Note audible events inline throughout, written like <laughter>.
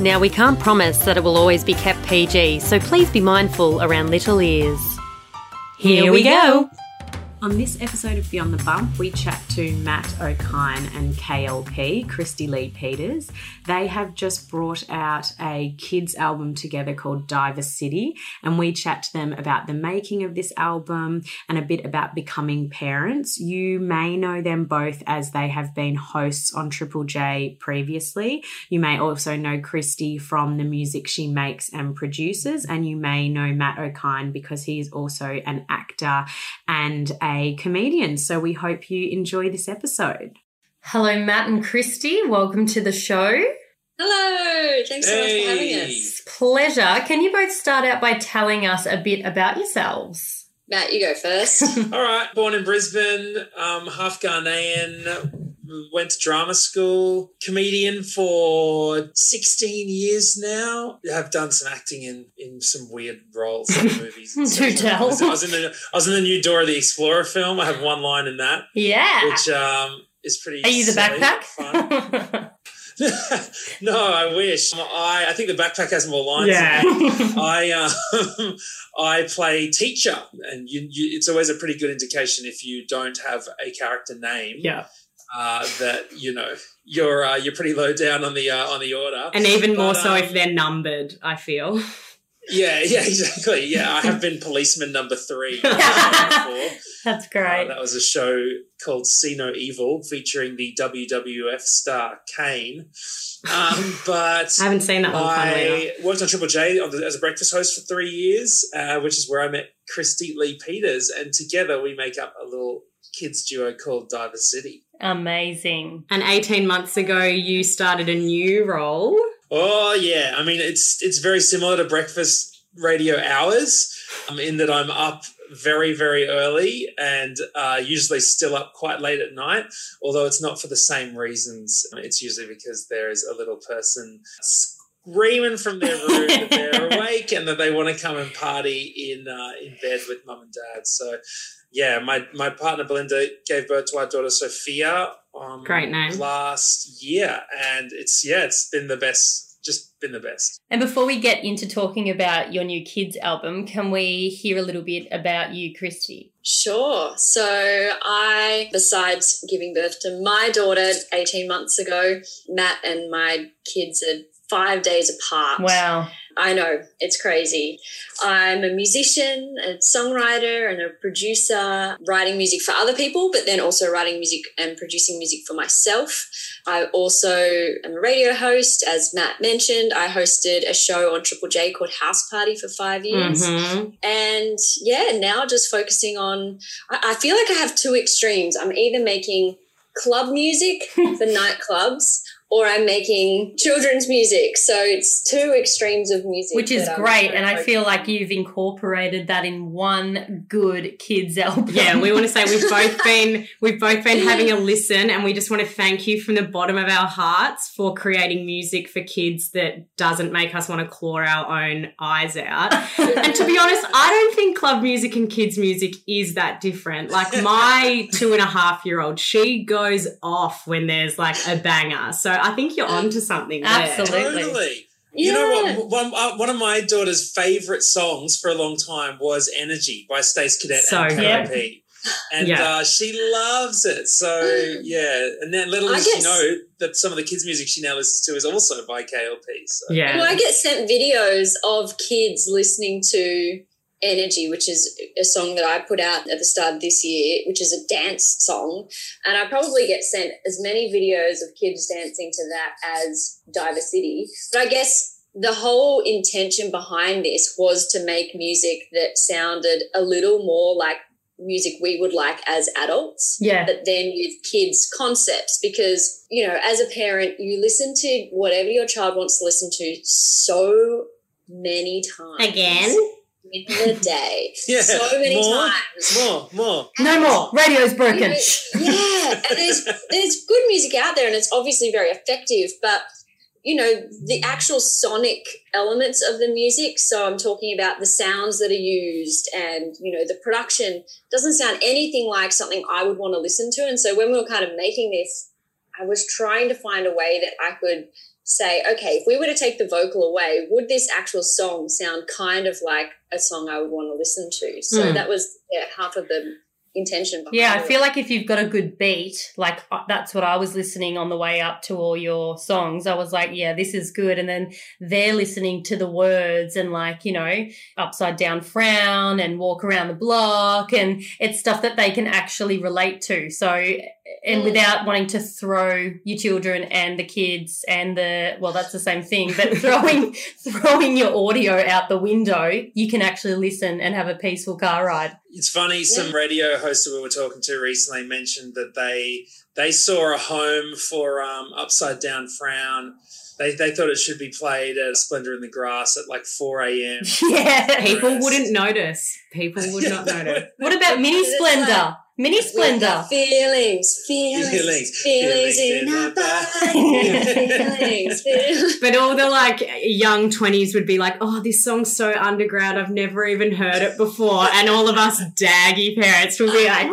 Now, we can't promise that it will always be kept PG, so please be mindful around little ears. Here we go. On this episode of Beyond the Bump, we chat to Matt Okine and KLP, Kristy Lee Peters. They have just brought out a kids album together called Diver City, and we chat to them about the making of this album and a bit about becoming parents. You may know them both as they have been hosts on Triple J previously. You may also know Kristy from the music she makes and produces, and you may know Matt Okine because he is also an actor and a a comedian. So we hope you enjoy this episode. Hello, Matt and Kristy. Welcome to the show. Hello. Thanks so much for having us. Pleasure. Can you both start out by telling us a bit about yourselves? Matt, you go first. <laughs> All right. Born in Brisbane, um, half Ghanaian, went to drama school, comedian for 16 years now. I've done some acting in, in some weird roles in <laughs> movies. Do tell. I was, in the I was in the new Dora the Explorer film. I have one line in that. Yeah. Which um, is pretty Are you the backpack? <laughs> <laughs> no, I wish. I, I think the backpack has more lines. Yeah. <laughs> I um, <laughs> I play teacher, and you, you, it's always a pretty good indication if you don't have a character name. Yeah uh, that you know you're uh, you're pretty low down on the uh, on the order, and even more so um, if they're numbered. I feel. Yeah, <laughs> yeah, exactly. Yeah, I have been policeman number three. <laughs> That's great. Uh, that was a show called See No Evil featuring the WWF star Kane. Um, <laughs> but I haven't seen that one. I worked on Triple J on the, as a breakfast host for three years, uh, which is where I met Kristy Lee Peters, and together we make up a little kids duo called Diver City. Amazing. And 18 months ago, you started a new role. Oh, yeah. I mean, it's it's very similar to breakfast radio hours um, in that I'm up very, very early and uh, usually still up quite late at night, although it's not for the same reasons. It's usually because there is a little person screaming from their room that they're <laughs> awake and that they want to come and party in uh, in bed with mum and dad. So yeah, my my partner Belinda gave birth to our daughter Sophia. Um, Great name. Last year, and it's yeah, it's been the best. Just been the best. And before we get into talking about your new kids album, can we hear a little bit about you, Kristy? Sure. So I, besides giving birth to my daughter 18 months ago, Matt and my kids are five days apart. Wow. I know, it's crazy. I'm a musician, a songwriter, and a producer, writing music for other people, but then also writing music and producing music for myself. I also am a radio host. As Matt mentioned, I hosted a show on Triple J called House Party for five years. Mm-hmm. And yeah, now just focusing on, I, I feel like I have two extremes. I'm either making club music <laughs> for nightclubs or I'm making children's music. So it's two extremes of music. Which is great. And I feel like you've incorporated that in one good kids album. Yeah, we want to say we've both <laughs> been we've both been having a listen and we just want to thank you from the bottom of our hearts for creating music for kids that doesn't make us want to claw our own eyes out. <laughs> and to be honest, I don't think club music and kids music is that different. Like my <laughs> two and a half year old, she goes off when there's like a banger. So I think you're onto something. There. Absolutely. Totally. You know what? One, uh, one of my daughter's favorite songs for a long time was "Energy" by Stace Cadet so, and KLP. And yeah. uh, she loves it. So yeah, and then little does she know that some of the kids' music she now listens to is also by KLP. So. Yeah. Well, I get sent videos of kids listening to Energy, which is a song that I put out at the start of this year, which is a dance song. And I probably get sent as many videos of kids dancing to that as Diver City. But I guess the whole intention behind this was to make music that sounded a little more like music we would like as adults. Yeah. But then with kids' concepts, because, you know, as a parent, you listen to whatever your child wants to listen to so many times. Again? In the day. <laughs> Yeah, So many more, times. More, more. No more. Radio's You broken. know, <laughs> yeah, and there's there's good music out there, and it's obviously very effective. But you know, the actual sonic elements of the music. So I'm talking about the sounds that are used, and you know, the production doesn't sound anything like something I would want to listen to. And so when we were kind of making this, I was trying to find a way that I could say, okay, if we were to take the vocal away, would this actual song sound kind of like a song I would want to listen to? So Mm. that was yeah, half of the intention behind Yeah, I it. feel like if you've got a good beat, like uh, that's what I was listening on the way up to all your songs. I was like, yeah, this is good. And then they're listening to the words and like, you know, upside down frown and walk around the block. And it's stuff that they can actually relate to. So, and Mm. without wanting to throw your children and the kids and the, well, that's the same thing, but <laughs> throwing, throwing your audio out the window, you can actually listen and have a peaceful car ride. It's funny. Some radio hosts that we were talking to recently mentioned that they they saw a home for um, Upside Down Frown. They, they thought it should be played at Splendour in the Grass at like 4 a.m. <laughs> Yeah. People wouldn't <laughs> notice. People would not notice. What about Mini It's <laughs> like- Splendour? Mini Splendour. Feelings, feelings, Feelings, feelings, feelings in in our our body. feelings, feelings. But all the like young 20s would be like, oh, this song's so underground. I've never even heard it before. And all of us daggy parents would be like,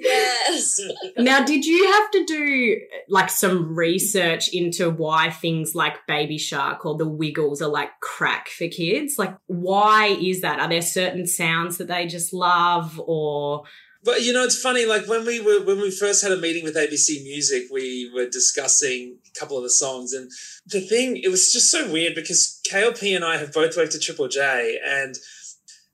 Yes. <laughs> now, did you have to do like some research into why things like Baby Shark or the Wiggles are like crack for kids? Like, why is that? Are there certain sounds that they just love or? But you know, it's funny. Like when we were when we first had a meeting with ABC Music, we were discussing a couple of the songs, and the thing it was just so weird because KLP and I have both worked at Triple J, and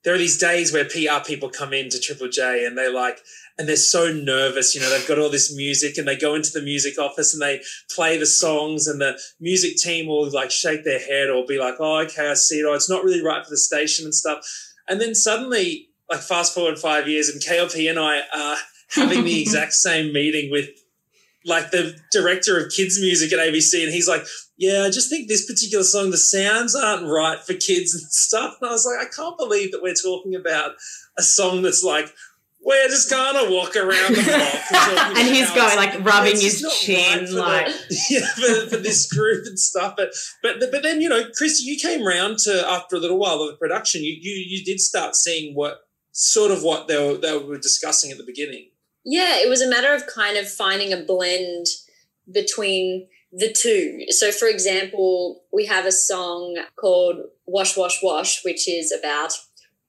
there are these days where PR people come into Triple J and they're like, and they're so nervous. You know, they've got all this music, and they go into the music office and they play the songs, and the music team will like shake their head or be like, "Oh, okay, I see it. Oh, it's not really right for the station and stuff." And then suddenly like fast forward five years and KLP and I are <laughs> having the exact same meeting with like the director of kids music at ABC and he's like, yeah, I just think this particular song, the sounds aren't right for kids and stuff. And I was like, I can't believe that we're talking about a song that's like, we're just gonna walk around the block. And <laughs> he's about going like rubbing it's his just chin, right for the- like <laughs> yeah, for, for this group and stuff. But but but then you know, Chris, you came round to after a little while of the production. You you you did start seeing what sort of what they were they were discussing at the beginning. Yeah, it was a matter of kind of finding a blend between the two. So, for example, we have a song called Wash, Wash, Wash, which is about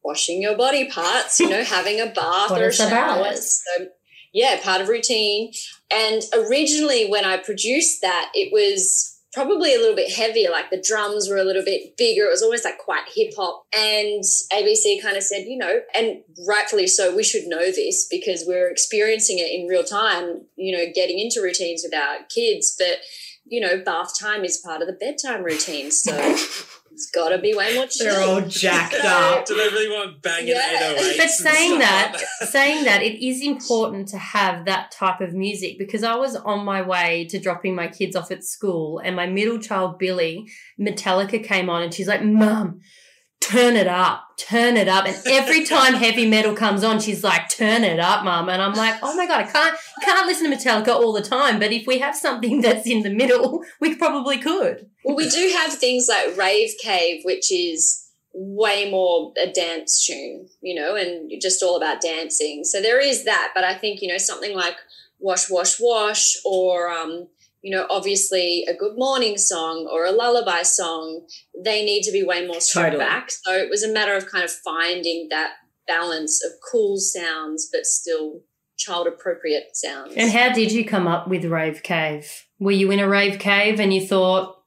washing your body parts, you know, <laughs> having a bath or a shower. So, um, yeah, part of routine. And originally, when I produced that, it was probably a little bit heavier, like the drums were a little bit bigger. It was almost like quite hip hop. And ABC kind of said, you know, and rightfully so, we should know this because we're experiencing it in real time, you know, getting into routines with our kids. But, you know, bath time is part of the bedtime routine. So <laughs> it's got to be way more chill. they're all jacked <laughs> up. Do they really want banging Yeah. 808s? But saying that, like <laughs> saying that, it is important to have that type of music because I was on my way to dropping my kids off at school, and my middle child Billy, Metallica came on, and she's like, "Mum, turn it up, turn it up." And every time heavy metal comes on, she's like, "Turn it up, Mum." And I'm like, "Oh my god, I can't, can't listen to Metallica all the time, but if we have something that's in the middle, <laughs> we probably could." Well, we do have things like Rave Cave, which is way more a dance tune, you know, and just all about dancing. So there is that. But I think, you know, something like Wash, Wash, Wash, or, um, you know, obviously a good morning song or a lullaby song, they need to be way more stripped Totally. back. So it was a matter of kind of finding that balance of cool sounds, but still child appropriate sounds. And how did you come up with Rave Cave? Were you in a rave cave and you thought,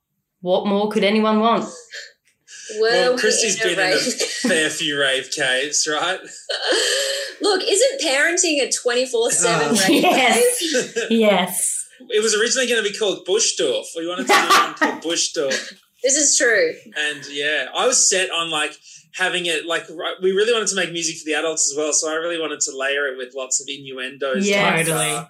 what more could anyone want? <laughs> Were Well, we Kristy's in a been in a <laughs> fair few rave caves, right? <laughs> Look, isn't parenting a 24 7 Oh. rave Yes. cave? Yes. It was originally going to be called Bush doof. We wanted to do one called <laughs> Bush doof. This is true. And yeah, I was set on like having it like right- we really wanted to make music for the adults as well. So I really wanted to layer it with lots of innuendos. Yeah. like, Totally. uh,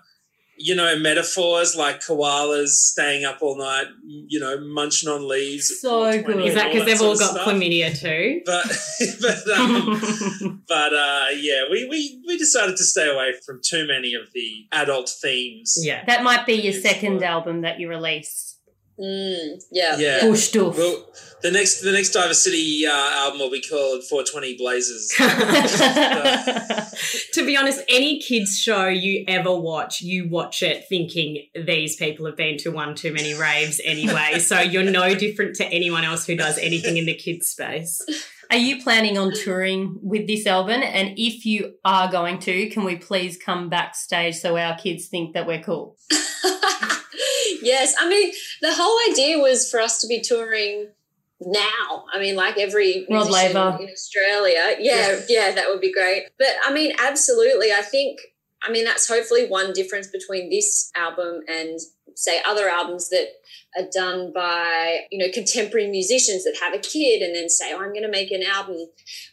you know, metaphors like koalas staying up all night, you know, munching on leaves. So good. Is that because they've all got stuff. chlamydia too? But <laughs> but um, <laughs> but uh, yeah, we, we we decided to stay away from too many of the adult themes. Yeah. that might be your second album that you release. Mm, yeah. Yeah. Bush doof. Well, the next the next Diver City uh, album will be called 420 Blazers. <laughs> <laughs> to be honest, any kids show you ever watch, you watch it thinking these people have been to one too many raves anyway. <laughs> so you're no different to anyone else who does anything in the kids space. Are you planning on touring with this album? And if you are going to, can we please come backstage so our kids think that we're cool? Yes, I mean the whole idea was for us to be touring now. I mean, like every Rod musician in Australia. Yeah, yeah, that would be great. But I mean, absolutely. I think. I mean, that's hopefully one difference between this album and say other albums that are done by you know contemporary musicians that have a kid and then say oh, i'm going to make an album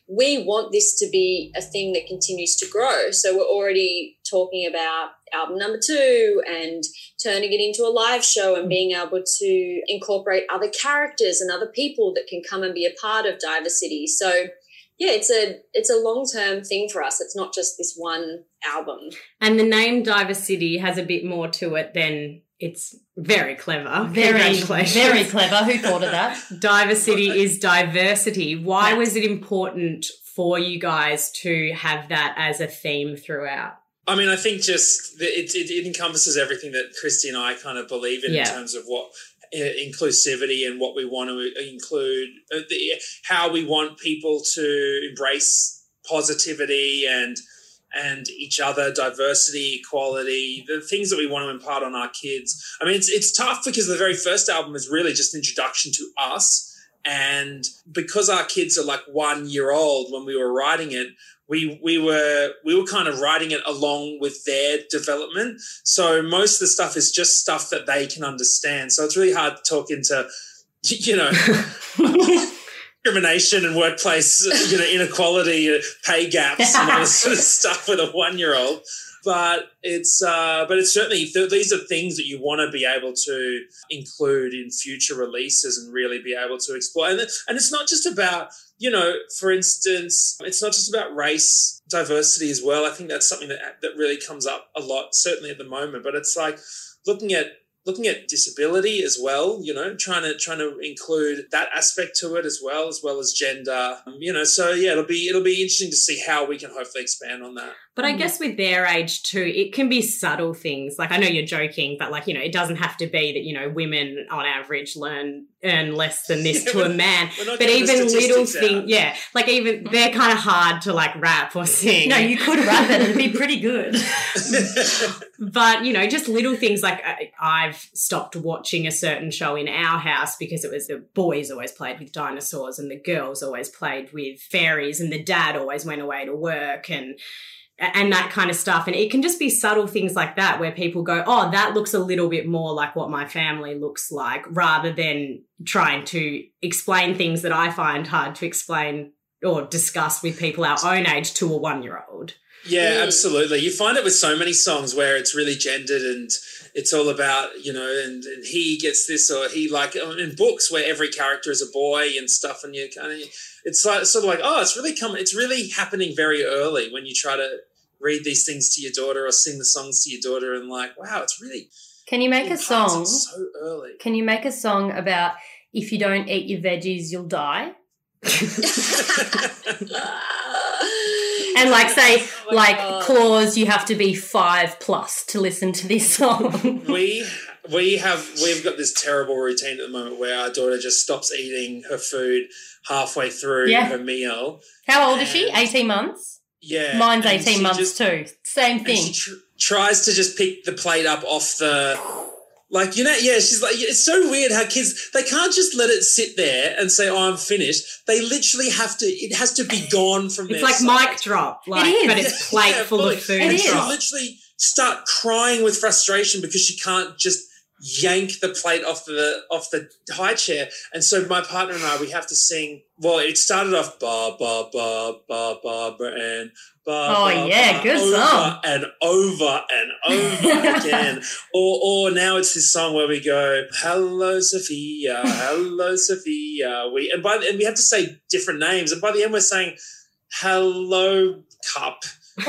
we want this to be a thing that continues to grow so we're already talking about album number two and turning it into a live show and being able to incorporate other characters and other people that can come and be a part of diver city so yeah it's a it's a long term thing for us it's not just this one album And the name Diver City has a bit more to it than it's very clever. Very, Congratulations. very clever. Who thought of that? <laughs> Diver City is diversity. Why Yeah. was it important for you guys to have that as a theme throughout? I mean, I think just the, it, it, it encompasses everything that Kristy and I kind of believe in Yeah. in terms of what uh, inclusivity and what we want to include, uh, the, how we want people to embrace positivity and and each other, diversity, equality, the things that we want to impart on our kids. I mean, it's it's tough because the very first album is really just an introduction to us, and because our kids are like one year old when we were writing it, we we were we were kind of writing it along with their development. So most of the stuff is just stuff that they can understand. So it's really hard to talk into, you know. <laughs> discrimination and workplace, you know, inequality, uh, pay gaps, and all <laughs> this sort of stuff with a one-year-old. But it's, uh, but it's certainly th- these are things that you want to be able to include in future releases and really be able to explore. And, and it's not just about, you know, for instance, it's not just about race diversity as well. I think that's something that that really comes up a lot, certainly at the moment. But it's like looking at looking at disability as well you know trying to trying to include that aspect to it as well as well as gender. Um, you know so yeah it'll be it'll be interesting to see how we can hopefully expand on that. But I guess with their age too, it can be subtle things. Like I know you're joking, but like, you know, it doesn't have to be that, you know, women on average learn earn less than this Yeah, to a <laughs> man. But even little things, yeah, like even mm-hmm. they're kind of hard to like rap or sing. No, you could rap it. It'd be pretty good. <laughs> <laughs> but you know, just little things like I, I've stopped watching a certain show in our house because it was the boys always played with dinosaurs and the girls always played with fairies and the dad always went away to work and and that kind of stuff and it can just be subtle things like that where people go oh that looks a little bit more like what my family looks like rather than trying to explain things that i find hard to explain or discuss with people our own age to a one year old Yeah, Mm. absolutely. You find it with so many songs where it's really gendered and it's all about, you know, and, and he gets this or he like in books where every character is a boy and stuff and you kind of it's like sort of like, oh, it's really come it's really happening very early when you try to read these things to your daughter or sing the songs to your daughter and like, wow, it's really Can you make a song? so early. Can you make a song about if you don't eat your veggies, you'll die? <laughs> And like say, Oh like God. clause, you have to be five plus to listen to this song. we we have we've got this terrible routine at the moment where our daughter just stops eating her food halfway through Yeah. her meal. How old is she? Eighteen months. Yeah, Mine's eighteen months just- too. Same thing. she tr- tries to just pick the plate up off the. Like you know, yeah, she's like it's so weird how kids they can't just let it sit there and say, "Oh, I'm finished." They literally have to. It has to be gone from. There. It's like sight. mic drop like is. but it's plate Yeah, full of food And It is. literally start crying with frustration because she can't just yank the plate off the off the high chair. And so my partner and I, we have to sing. Well, it started off ba ba ba ba ba and ba. Oh, ba, yeah, ba, good over song. And over and over <laughs> again. Or or now it's this song where we go, "Hello, Sophia, hello, <laughs> Sophia." We and by the, and we have to say different names, and by the end we're saying, "Hello, cup." <laughs>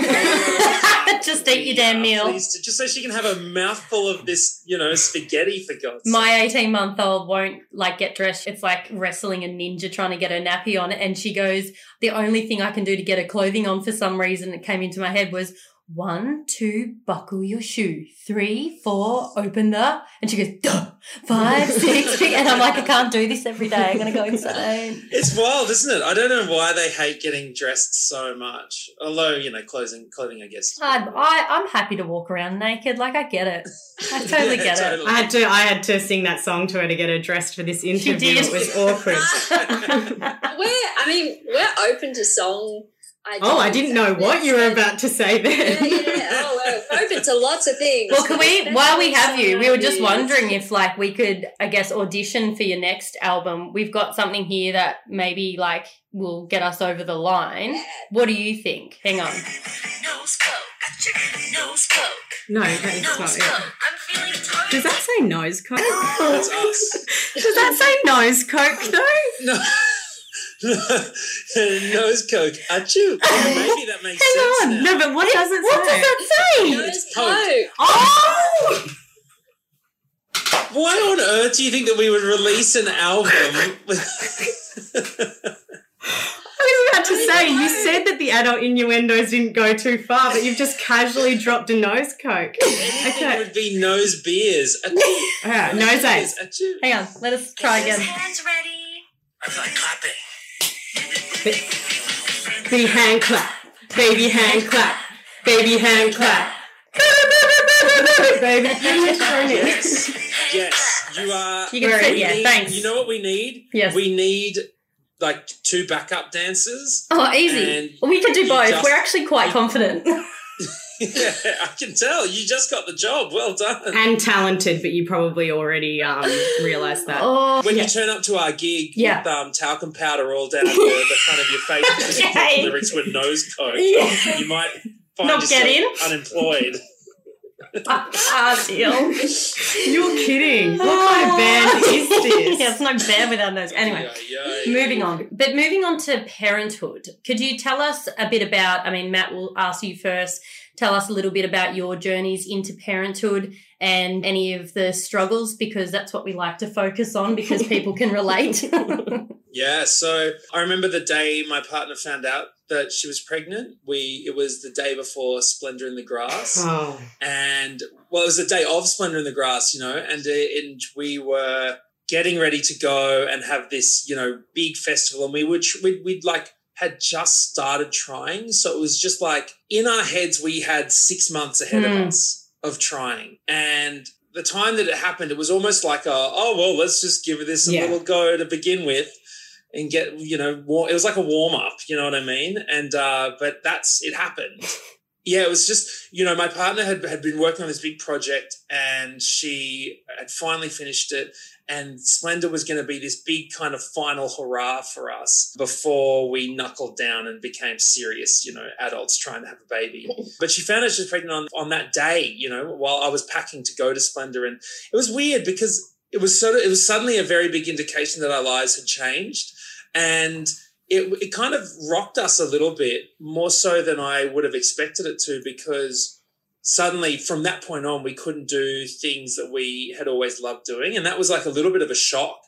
Just eat your damn meal. Please, just so she can have a mouthful of this, you know, spaghetti for God's sake. My 18 month old won't like get dressed. It's like wrestling a ninja trying to get her nappy on. And she goes, The only thing I can do to get her clothing on for some reason that came into my head was one, two, buckle your shoe. Three, four, open the. And she goes, Duh. Five, six, six. And I'm like, I can't do this every day. I'm going to go insane. It's wild, isn't it? I don't know why they hate getting dressed so much. Although, you know, clothing, clothing, I guess. I, I, I'm happy to walk around naked. Like, I get it. I <laughs> totally get it. I had to I had to sing that song to her to get her dressed for this interview. did. It was awkward. <laughs> <laughs> we're, I mean, we're open to song ideas. oh, I didn't know what you were about to say there. Yeah, yeah. <laughs> Oh, we're open to lots of things. Well, can we, while we have you, we were just wondering if, like, we could, I guess, audition for your next album. We've got something here that maybe, like, will get us over the line. What do you think? Hang on. Nose coke, nose coke, No, that is nose not coke. it. I'm feeling tired. Does that say <laughs> nose coke? Does that say nose coke though? No. <laughs> Nose coke. Achoo. <laughs> Yeah, maybe that makes Hang sense. on. now. No, but what does it What say? does that say? Nose It's Coke. Coke. Oh! Why on earth do you think that we would release an album? <laughs> I was about to say, you said that the adult innuendos didn't go too far, but you've just casually dropped a nose coke. Anything Okay. would be nose beers. Achoo. Alright, nose Beers. eight. Achoo. Hang on. Let us try again. Hands ready. I feel like clapping. Baby hand clap. Baby hand clap. Baby hand clap. Baby hand clap. Yes. Yes. You are. You can Very say, yeah, need- thanks. You know what we need? Yes. We need like two backup dancers. Oh, easy. We can do both. just- We're actually quite confident. Yeah, <laughs> I can tell. You just got the job. Well done. And talented, but you probably already um, realised that. oh, When Yeah. you turn up to our gig Yeah. with um, talcum powder all down the, the front of your face, because Okay. the lyrics were nose coke, Yeah. you might find Not yourself get in? unemployed. <laughs> ah, deal. You're kidding. What kind of band <laughs> is this? yeah, it's no band without nose. Anyway. Yeah, yeah. Moving on. But moving on to parenthood, could you tell us a bit about? I mean, Matt will ask you first. Tell us a little bit about your journeys into parenthood and any of the struggles, because that's what we like to focus on because <laughs> people can relate. <laughs> Yeah, so I remember the day my partner found out that she was pregnant. We it was the day before Splendour in the Grass. Oh. and well, it was the day of Splendour in the Grass, you know, and uh, and we were getting ready to go and have this, you know, big festival, and we would we'd, we'd like had just started trying, so it was just like in our heads we had six months ahead Hmm. of us of trying, and the time that it happened, it was almost like a oh well, let's just give this a Yeah. little go to begin with. And get you know, war- it was like a warm up, you know what I mean? And uh, but that's it happened, <laughs> yeah, it was just you know my partner had had been working on this big project and she had finally finished it and Splendour was going to be this big kind of final hurrah for us before we knuckled down and became serious, you know, adults trying to have a baby. <laughs> But she found out she was pregnant on, on that day, you know, while I was packing to go to Splendour and it was weird because it was sort of it was suddenly a very big indication that our lives had changed and it, it kind of rocked us a little bit more so than I would have expected it to because suddenly from that point on we couldn't do things that we had always loved doing. And that was like a little bit of a shock.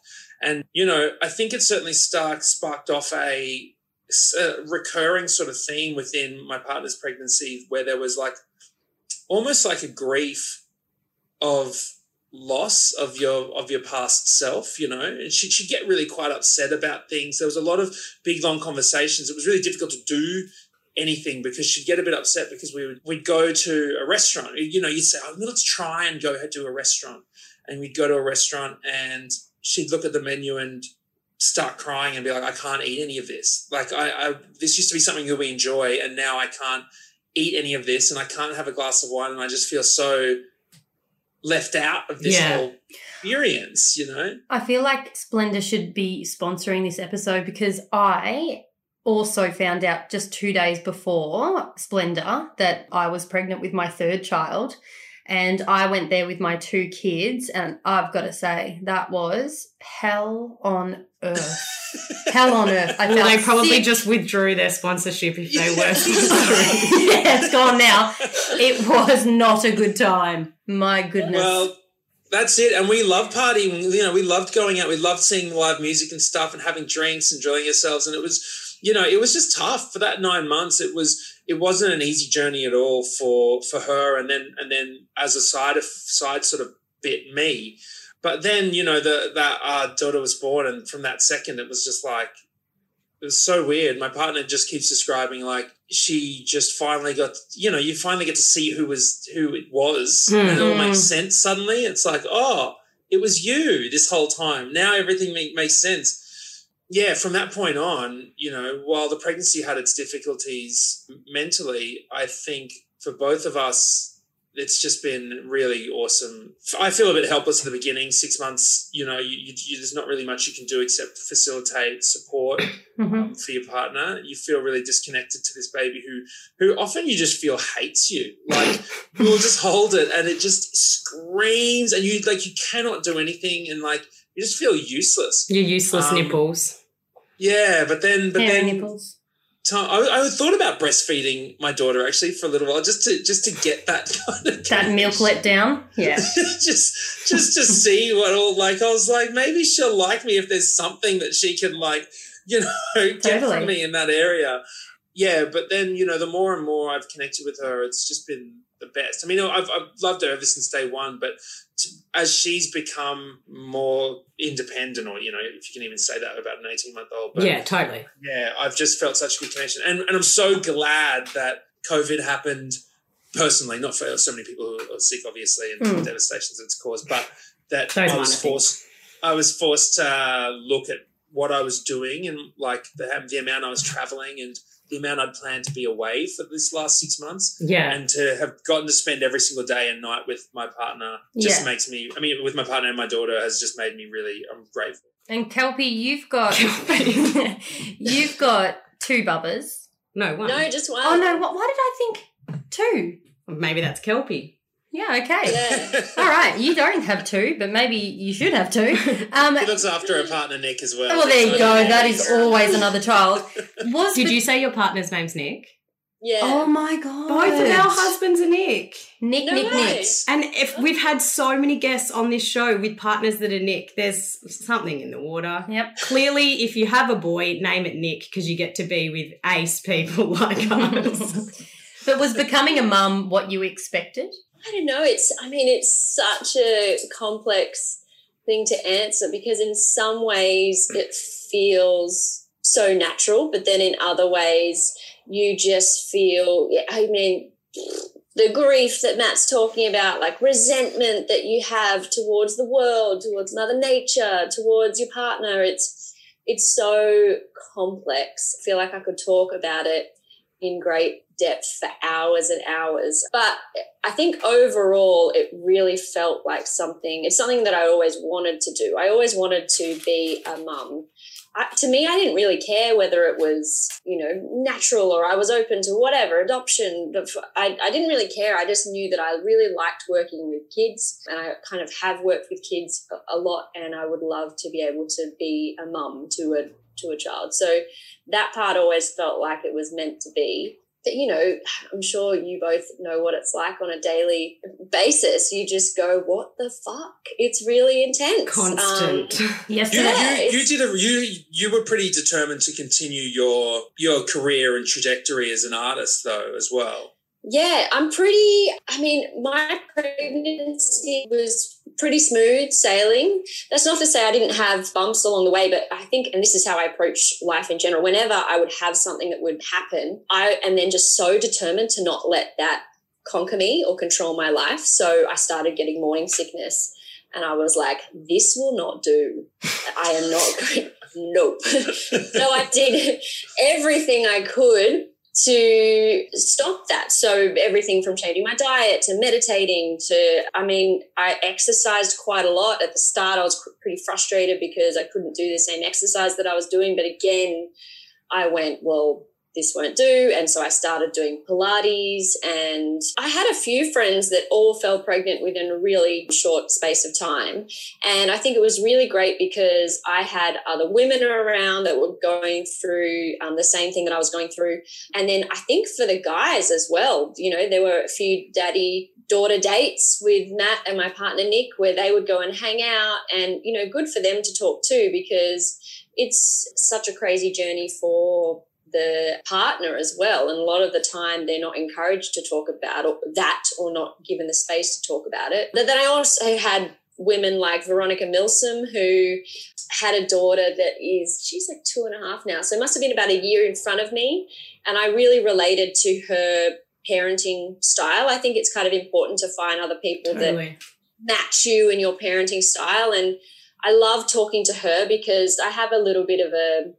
And you know I think it certainly stark, sparked off a recurring sort of theme within my partner's pregnancy where there was like almost like a grief of loss of your of your past self you know? And she, she'd get really quite upset about things. There was a lot of big long conversations. It was really difficult to do anything because she'd get a bit upset because we would we'd go to a restaurant you know you'd say oh, let's try and go to a restaurant and we'd go to a restaurant and she'd look at the menu and start crying and be like i can't eat any of this like I, I this used to be something that we enjoy and now i can't eat any of this and i can't have a glass of wine and i just feel so left out of this Yeah. whole experience, you know? I feel like Splendour should be sponsoring this episode because I also found out just two days before Splendour that I was pregnant with my third child. And I went there with my two kids, and I've got to say, that was hell on earth. <laughs> hell on earth. I Well, felt they probably sick. just withdrew their sponsorship if they were. <laughs> Yeah. it's gone now. It was not a good time. My goodness. Well, that's it. And we loved partying. You know, we loved going out. We loved seeing live music and stuff and having drinks, enjoying ourselves. And it was, you know, it was just tough for that nine months. It was, it wasn't an easy journey at all for for her. And then, and then as a side of side sort of bit me. But then, you know, the that our daughter was born, and from that second, it was just like it was so weird. My partner just keeps describing like she just finally got, you know, you finally get to see who was who it was, and it all Mhm. makes sense suddenly. It's like, oh, it was you this whole time. Now everything make, makes sense. Yeah, from that point on, you know, while the pregnancy had its difficulties mentally, I think for both of us, it's just been really awesome. I feel a bit helpless at the beginning. Six months, you know, you, you, there's not really much you can do except facilitate support <coughs> Mhm. um, for your partner. You feel really disconnected to this baby who, who often you just feel hates you. Like you'll just hold it and it just screams, and you like you cannot do anything, and like you just feel useless. Your useless Um, nipples. Yeah, but then, but Hairy then, nipples. time, I, I thought about breastfeeding my daughter actually for a little while, just to just to get that <laughs> kind of That milk let down. Yeah. <laughs> just just to see what all like I was like maybe she'll like me if there's something that she can like you know <laughs> get Totally. from me in that area yeah but then you know the more and more I've connected with her it's just been the best I mean I've, I've loved her ever since day one but to, as she's become more independent or you know if you can even say that about an 18 month old yeah, totally. yeah, I've just felt such a good connection. And, and I'm so glad that COVID happened personally, not for so many people who are sick, obviously, and Mm. the devastations it's caused, but that Those I was forced, I was forced to look at what I was doing and like the, the amount I was traveling and the amount I'd planned to be away for this last six months Yeah. and to have gotten to spend every single day and night with my partner just Yeah. makes me, I mean, with my partner and my daughter has just made me really, I'm grateful. And Kelpie, you've got <laughs> you've got two bubbers. no, one. No, just one. Oh no, what why did I think two? Maybe that's Kelpie. Yeah, okay. Yeah. <laughs> All right, you don't have two, but maybe you should have two. Um, He looks after her partner Nick as well. well, there you go. That is always another child. Was Did the- you say your partner's name's Nick? Yeah. Oh my god! Both of our husbands are Nick. Nick, No Nick, way. Nick. And if we've had so many guests on this show with partners that are Nick, there's something in the water. Yep. Clearly, if you have a boy, name it Nick because you get to be with ace people <laughs> like us. but was becoming a mum what you expected? I don't know. It's, I mean, it's such a complex thing to answer because in some ways it feels so natural, but then in other ways you just feel, I mean, the grief that Matt's talking about, like resentment that you have towards the world, towards Mother Nature, towards your partner. It's, it's so complex. I feel like I could talk about it in great depth for hours and hours. But I think overall, it really felt like something, it's something that I always wanted to do. I always wanted to be a mum. To me, I didn't really care whether it was, you know, natural or I was open to whatever, adoption. I, I didn't really care. I just knew that I really liked working with kids and I kind of have worked with kids a, lot and I would love to be able to be a mum to a, to a child. So that part always felt like it was meant to be you know i'm sure you both know what it's like on a daily basis you just go what the fuck it's really intense Constant. Um, Yes, <laughs> You, sir. Yeah, you, you did a you you were pretty determined to continue your your career and trajectory as an artist though as well. Yeah i'm pretty i mean my pregnancy was pretty smooth sailing. That's not to say i didn't have bumps along the way but i think and this is how i approach life in general whenever i would have something that would happen i am then just so determined to not let that conquer me or control my life. So i started getting morning sickness and i was like this will not do. I am not <laughs> going nope. <laughs> So i did <laughs> everything i could to stop that. So everything from changing my diet to meditating to, I mean, I exercised quite a lot. At the start, I was pretty frustrated because I couldn't do the same exercise that I was doing. But again, I went, well, this won't do. And so I started doing Pilates. And I had a few friends that all fell pregnant within a really short space of time. And I think it was really great because I had other women around that were going through um, the same thing that I was going through. And then I think for the guys as well, you know, there were a few daddy daughter dates with Matt and my partner Nick where they would go and hang out and, you know, good for them to talk too because it's such a crazy journey for the partner as well. And a lot of the time they're not encouraged to talk about or that or not given the space to talk about it. But then I also had women like Veronica Milsom who had a daughter that is she's like two and a half now. So it must have been about a year in front of me. And I really related to her parenting style. I think it's kind of important to find other people that match you and your parenting style. And I love talking to her because I have a little bit of a,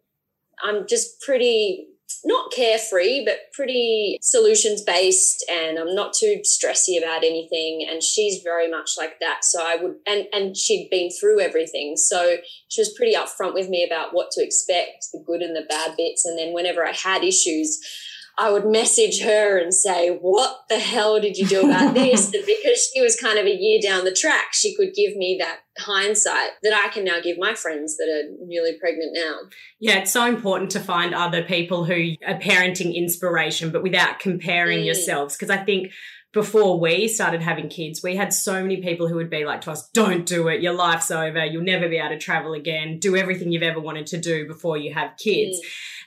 I'm just pretty, not carefree, but pretty solutions based and I'm not too stressy about anything. And she's very much like that. So I would, and, and she'd been through everything. So she was pretty upfront with me about what to expect, the good and the bad bits. And then whenever I had issues, I would message her and say, What the hell did you do about this? <laughs> And because she was kind of a year down the track, she could give me that hindsight that I can now give my friends that are newly pregnant now. Yeah, it's so important to find other people who are parenting inspiration, but without comparing Mm. yourselves. Because I think before we started having kids, we had so many people who would be like to us, don't do it. Your life's over. You'll never be able to travel again. Do everything you've ever wanted to do before you have kids.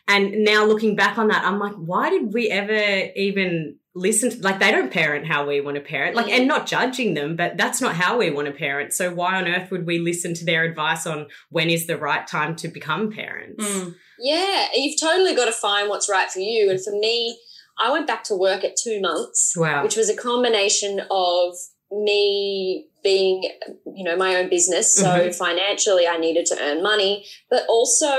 And now looking back on that, I'm like, why did we ever even listen to, like, they don't parent how we want to parent, like, and not judging them, but that's not how we want to parent. So why on earth would we listen to their advice on when is the right time to become parents? Mm. Yeah, you've totally got to find what's right for you. And for me, I went back to work at two months. Wow. which was a combination of me being you know my own business so Mhm. financially i needed to earn money but also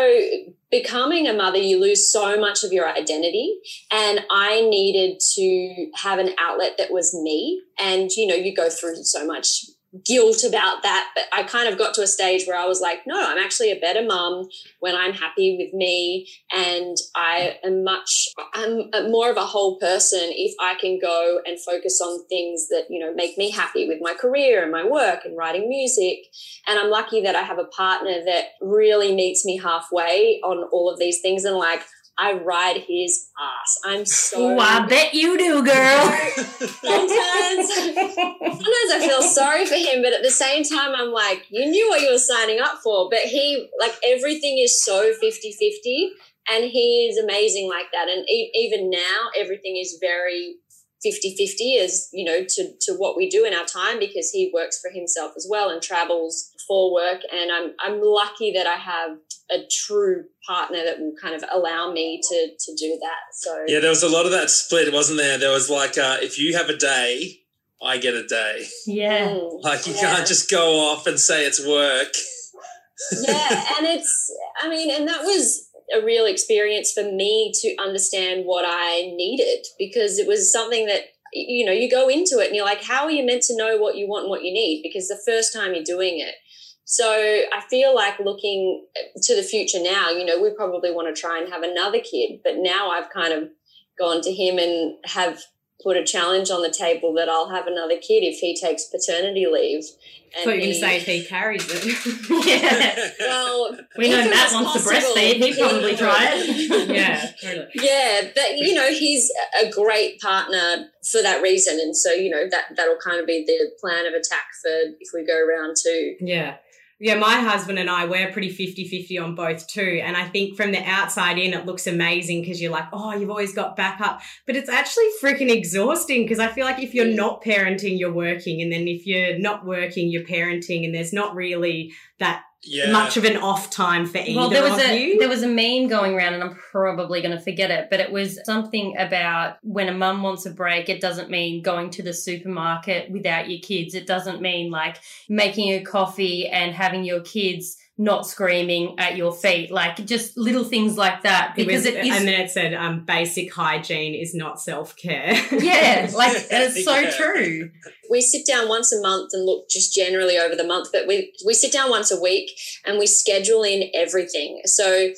becoming a mother you lose so much of your identity and i needed to have an outlet that was me and you know you go through so much guilt about that but i kind of got to a stage where i was like no i'm actually a better mum when i'm happy with me and i am much i'm more of a whole person if i can go and focus on things that you know make me happy with my career and my work and writing music. And i'm lucky that i have a partner that really meets me halfway on all of these things and like i ride his ass i'm so Ooh, I <laughs> bet you do, girl. sometimes sometimes I feel sorry for him, but at the same time, I'm like, you knew what you were signing up for. But he, like, everything is so 50 50, and he is amazing like that. And e- even now, everything is very 50 50 as, you know, to, to what we do in our time because he works for himself as well and travels for work. And I'm, I'm lucky that I have a true partner that will kind of allow me to, to do that. So, Yeah, there was a lot of that split, wasn't there? There was like, uh, if you have a day, I get a day. yeah. Mm, Like you yeah. can't just go off and say it's work. yeah <laughs> and it's i mean and that was a real experience for me to understand what i needed because it was something that you know you go into it and you're like how are you meant to know what you want and what you need because the first time you're doing it so i feel like looking to the future now you know we probably want to try and have another kid but now i've kind of gone to him and have put a challenge on the table that i'll have another kid if he takes paternity leave I thought you he- say if he carries it. <laughs> yeah. well We know Matt wants to breastfeed. He'd probably try it. <laughs> yeah, totally. Yeah, but you know, he's a great partner for that reason. And so, you know, that that'll kind of be the plan of attack for if we go around two. Yeah. Yeah, my husband and I, we're pretty 50 50 on both too. And I think from the outside in, it looks amazing because you're like, oh, you've always got backup. But it's actually freaking exhausting because I feel like if you're not parenting, you're working. And then if you're not working, you're parenting. And there's not really that Yeah. much of an off time for either Well, there was of a you. there was a meme going around, and I'm probably going to forget it, but it was something about when a mum wants a break. It doesn't mean going to the supermarket without your kids. It doesn't mean like making a coffee and having your kids not screaming at your feet, like just little things like that. It Because was- it is, and then it said, um, basic hygiene is not self care. <laughs> yeah, like <laughs> it's so Yeah. true. we sit down once a month and look just generally over the month, but we we sit down once a week and we schedule in everything. So,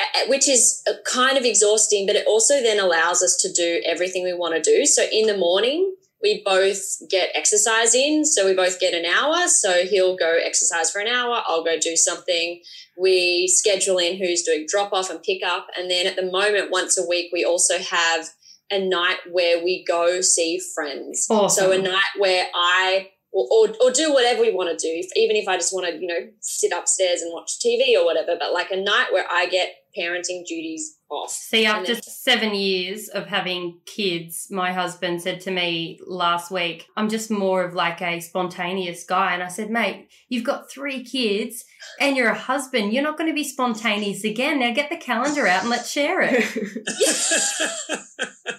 uh, which is uh, kind of exhausting, but it also then allows us to do everything we want to do. So in the morning. We both get exercise in, so we both get an hour. So he'll go exercise for an hour, I'll go do something. We schedule in who's doing drop off and pick up. And then at the moment, once a week, we also have a night where we go see friends. Awesome. So a night where I or, or, do whatever we want to do, if, even if I just want to, you know, sit upstairs and watch TV or whatever. But like a night where I get parenting duties off. See, after then- seven years of having kids, my husband said to me last week, I'm just more of like a spontaneous guy. And I said, mate, you've got three kids and you're a husband. You're not going to be spontaneous again. Now get the calendar out and let's share it. <laughs>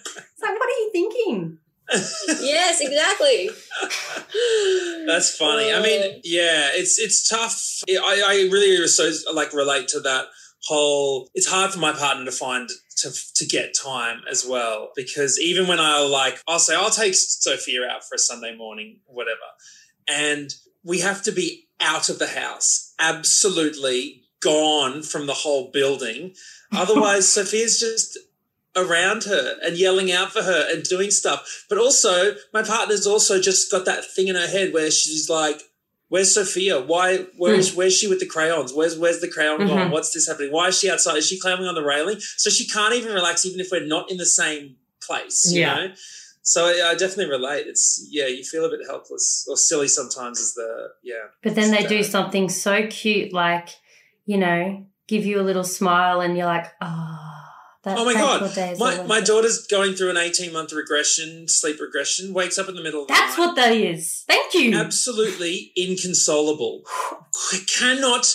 <laughs> It's like, what are you thinking? Yes, exactly. <laughs> That's funny. I mean, uh, yeah, it's it's tough. I, I really so like relate to that whole. It's hard for my partner to find to to get time as well because even when I like, I'll say I'll take Sophia out for a Sunday morning, whatever, and we have to be out of the house, absolutely gone from the whole building. <laughs> Otherwise, Sophia's just around her and yelling out for her and doing stuff. But also, my partner's also just got that thing in her head where she's like, "Where's Sophia? Why? Where's where's she with the crayons? Where's where's the crayon gone? Mhm. What's this happening? Why is she outside? Is she climbing on the railing? So she can't even relax, even if we're not in the same place. You Yeah. know. So I I definitely relate. It's yeah, you feel a bit helpless or silly sometimes. Is the yeah. But then they do something so cute, like, you know, give you a little smile and you're like, oh, that Oh my God. My, my daughter's going through an 18 month regression, sleep regression, wakes up in the middle of the That's night. what that is. Thank you. Absolutely inconsolable. <sighs> I cannot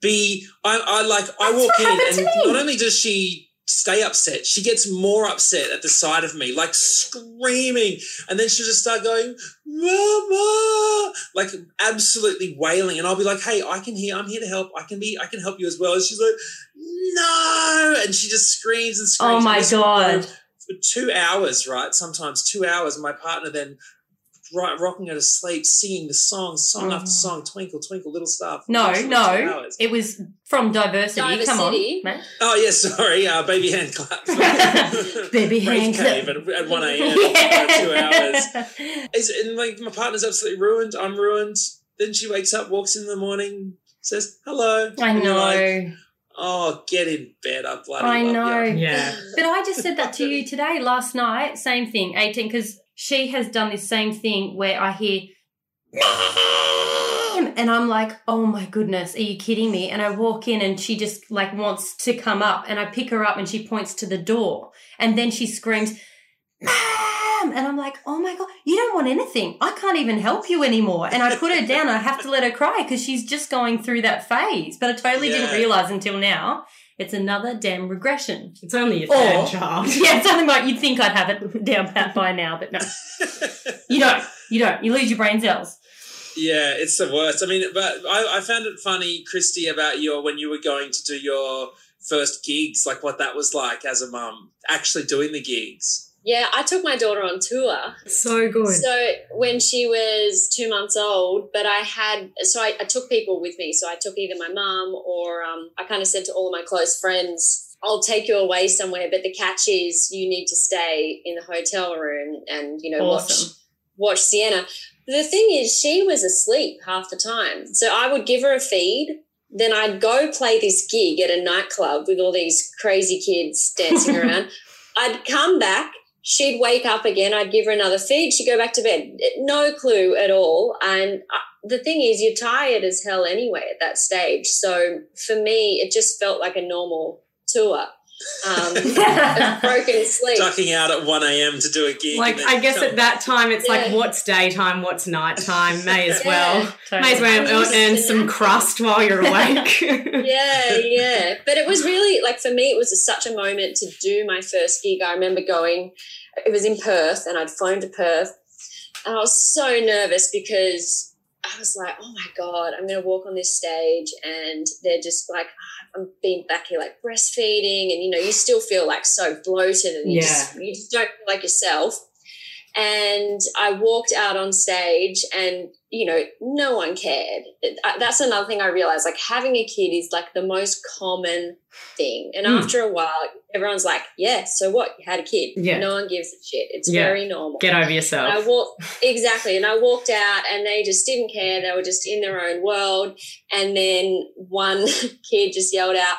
be. I, I like. I walk in, and not only does she stay upset, she gets more upset at the sight of me, like screaming, and then she'll just start going, "Mama!" like absolutely wailing, and I'll be like, "Hey, I can hear. I'm here to help. I can be. I can help you as well." And she's like, "No!" and she just screams and screams. oh my this will go God. for two hours, right? Sometimes two hours. My partner then rocking her to sleep, singing the song, song after Oh. song, twinkle, twinkle, little star. No, no. It was from diversity. Come on, Diversity. mate. Oh, yeah, sorry. Uh, baby hand clap. <laughs> Baby hand clap. at, at 1 a.m. <laughs> for two hours. Is, and like my partner's absolutely ruined. I'm ruined. Then she wakes up, walks in the morning, says hello. I And know. like, oh, get in bed. I bloody I love know. you. yeah. But I just said that to you <laughs> today, last night. Same thing, 18, because she has done this same thing where I hear, "Ma'am," and I'm like, oh my goodness, are you kidding me? And I walk in and she just like wants to come up and I pick her up and she points to the door and then she screams, Ma'am! And I'm like, oh my God, you don't want anything. I can't even help you anymore. And I put her down. I have to let her cry because she's just going through that phase. But I totally didn't realize until now it's another damn regression. It's only a Or- third child. <laughs> Yeah, it's something like you'd think I'd have it <laughs> down pat by now, but no, you don't. You don't. You lose your brain cells. Yeah, it's the worst. I mean, but I, I found it funny, Kristy, about your when you were going to do your first gigs, like what that was like as a mum, actually doing the gigs. Yeah, I took my daughter on tour. So good. So when she was two months old, but I had so I, I took people with me. So I took either my mum or um, I kind of said to all of my close friends, "I'll take you away somewhere." But the catch is you need to stay in the hotel room and you know Awesome. watch watch Sienna. The thing is, she was asleep half the time. So I would give her a feed. Then I'd go play this gig at a nightclub with all these crazy kids dancing <laughs> around. I'd come back. She'd wake up again. I'd give her another feed. She'd go back to bed. No clue at all. And uh, the thing is, you're tired as hell anyway at that stage. So for me, it just felt like a normal tour. Um, <laughs> of broken sleep. Ducking out at 1 a.m. to do a gig. like I guess come- at that time it's like what's daytime, what's nighttime. May as Yeah. well. Totally. May as well I'm earn some <laughs> crust while you're awake. <laughs> yeah, yeah. But it was really like for me, it was such a moment to do my first gig. I remember going, it was in Perth, and I'd flown to Perth, and I was so nervous because I was like, oh my God, I'm going to walk on this stage. And they're just like, "Ah, I'm being back here like breastfeeding. And, you know, you still feel like so bloated and you, just, you just don't feel like yourself. And I walked out on stage and, you know, no one cared. That's another thing I realized. Like having a kid is like the most common thing. And Mm. after a while, everyone's like, yeah, so what? You had a kid. Yeah. No one gives a shit. It's Yeah. very normal. Get over And I yourself. walked exactly, and I walked out, and they just didn't care. They were just in their own world. And then one <laughs> kid just yelled out,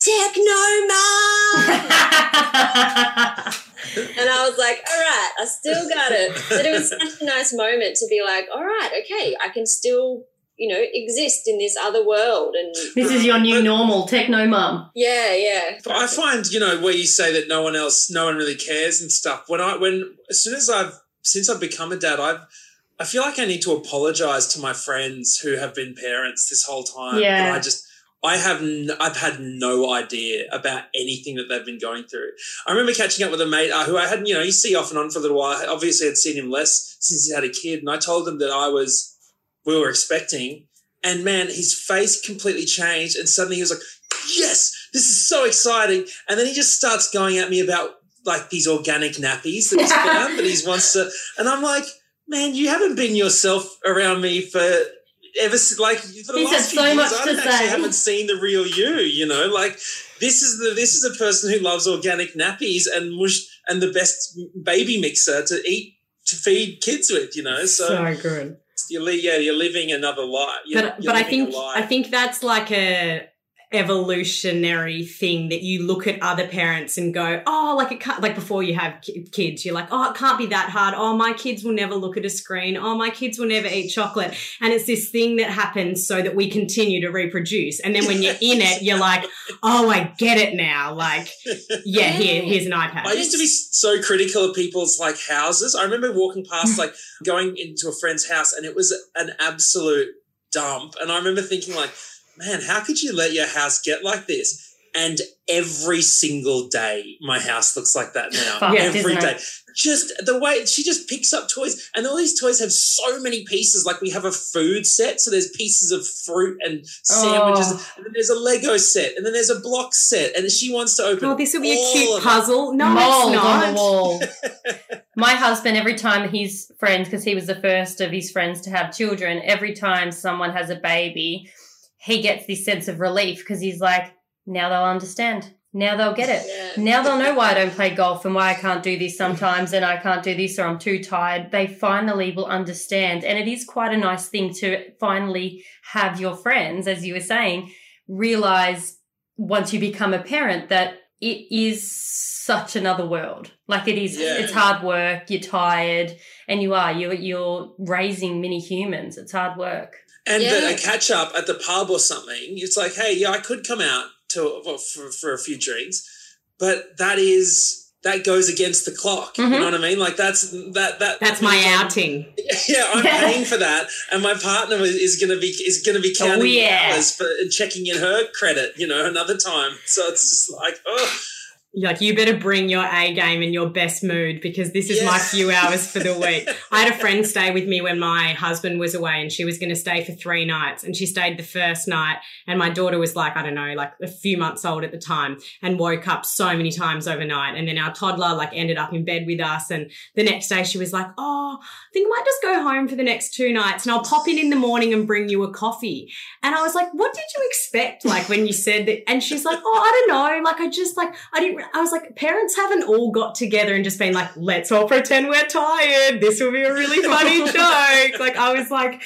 "Techno mom!" <laughs> and I was like, "All right, I still got it." But it was <laughs> such a nice moment to be like, "All right, okay, I can still." You know, exist in this other world, and This is your new normal, techno mum. yeah, yeah, But I find, you know, where you say that no one else, no one really cares and stuff. When I, when as soon as I've, since I've become a dad, I've, I feel like I need to apologize to my friends who have been parents this whole time. Yeah. And I just, I have, n- I've had no idea about anything that they've been going through. I remember catching up with a mate uh, who I had, you know, you see off and on for a little while. Obviously, I'd seen him less since he had a kid, and I told him that I was, we were expecting, and man, his face completely changed, and suddenly he was like, "Yes, this is so exciting!" And then he just starts going at me about like these organic nappies that he's found that he <laughs> wants to, and I'm like, "Man, you haven't been yourself around me for." Ever like for the He's last few so years, I actually haven't seen the real you. You know, like this is the this is a person who loves organic nappies and mush and the best baby mixer to eat to feed kids with. You know, so, so good. you're yeah you're living another life. You're, but you're but I think. I think that's like a evolutionary thing that you look at other parents and go, oh, like it can't, like before you have kids, you're like, oh, it can't be that hard. Oh, my kids will never look at a screen. Oh, my kids will never eat chocolate. And it's this thing that happens so that we continue to reproduce. And then when you're in it, you're like, oh, I get it now. Like, yeah, <laughs> here, here's an iPad. I used to be so critical of people's like houses. I remember walking past, like going into a friend's house, and it was an absolute dump. And I remember thinking, like, man, how could you let your house get like this? And every single day, my house looks like that now. Fuck, every isn't it? just the way she just picks up toys, and all these toys have so many pieces. Like we have a food set, so there's pieces of fruit and sandwiches, Oh. and then there's a Lego set, and then there's a block set, and she wants to open. Oh, this will be a all cute of them. puzzle. No, mold it's not. on the wall. <laughs> My husband, every time his friends, because he was the first of his friends to have children, every time someone has a baby, he gets this sense of relief because he's like, now they'll understand. Now they'll get it. yeah. Now they'll know why I don't play golf and why I can't do this sometimes and I can't do this or I'm too tired. They finally will understand. And it is quite a nice thing to finally have your friends, as you were saying, realize once you become a parent that it is such another world. Like it is, Yeah. it's hard work, you're tired, and you are, you're, you're raising mini humans. It's hard work. And Yeah. that a catch up at the pub or something, it's like, hey, yeah, I could come out to for, for a few drinks, but that is that goes against the clock. Mhm. You know what I mean? Like that's that that That's <laughs> my I'm- outing. Yeah, I'm paying <laughs> for that, and my partner is, is going to be is going to be counting Oh, yeah. hours for and checking in her credit. You know, another time. So it's just like, oh, like, you better bring your A game and your best mood because this is my few hours for the week. <laughs> I had a friend stay with me when my husband was away and she was going to stay for three nights. And she stayed the first night. And my daughter was like, I don't know, like a few months old at the time and woke up so many times overnight. And then our toddler like ended up in bed with us. And the next day she was like, Oh, think I might just go home for the next two nights and I'll pop in in the morning and bring you a coffee. And I was like, what did you expect? Like when you said that, and she's like, oh, I don't know. Like I just like, I didn't, I was like, parents haven't all got together and just been like, let's all pretend we're tired. This will be a really funny <laughs> joke. Like I was like,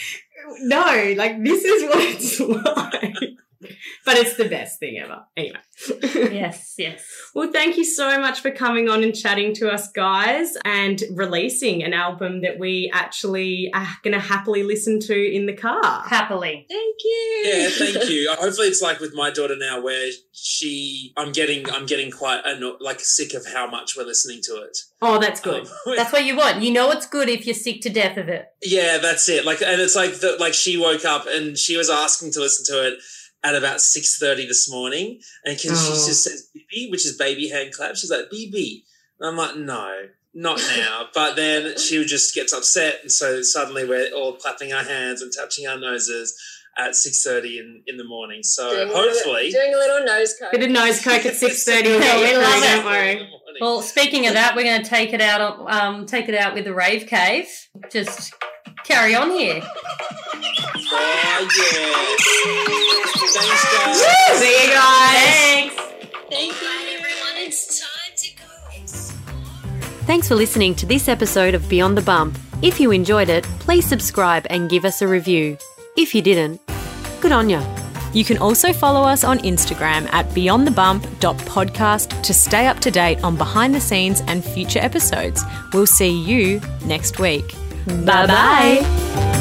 no, like this is what it's <laughs> like. <laughs> But it's the best thing ever. Anyway. <laughs> Yes, yes. Well, thank you so much for coming on and chatting to us, guys, and releasing an album that we actually are going to happily listen to in the car. Happily. Thank you. yeah. Thank <laughs> you. Hopefully, it's like with my daughter now, where she, I'm getting, I'm getting quite anno- like sick of how much we're listening to it. Oh, that's good. Um, That's what you want. You know it's good if you're sick to death of it. Yeah, that's it. Like, and it's like that. like she woke up and she was asking to listen to it at about six thirty this morning, and can she Oh. just says "BB," which is baby hand clap. She's like "BB," and I'm like, no, not <laughs> now. But then she just gets upset, and so suddenly we're all clapping our hands and touching our noses at six thirty in, in the morning. So Doing a hopefully, little, doing a little nose coat. Bit of nose coke at <laughs> six thirty. We'll Yeah, get we you love it. Don't worry. In the morning. Well, speaking of that, we're going to take it out. on- Um, take it out with the rave cave. Just carry on here. <laughs> Yeah! Thanks, guys. See you guys. Thanks. Thank you. Right, everyone, it's time to go. Thanks for listening to this episode of Beyond the Bump. If you enjoyed it, please subscribe and give us a review. If you didn't, good on ya. You can also follow us on Instagram at beyondthebump.podcast to stay up to date on behind the scenes and future episodes. We'll see you next week. Bye bye.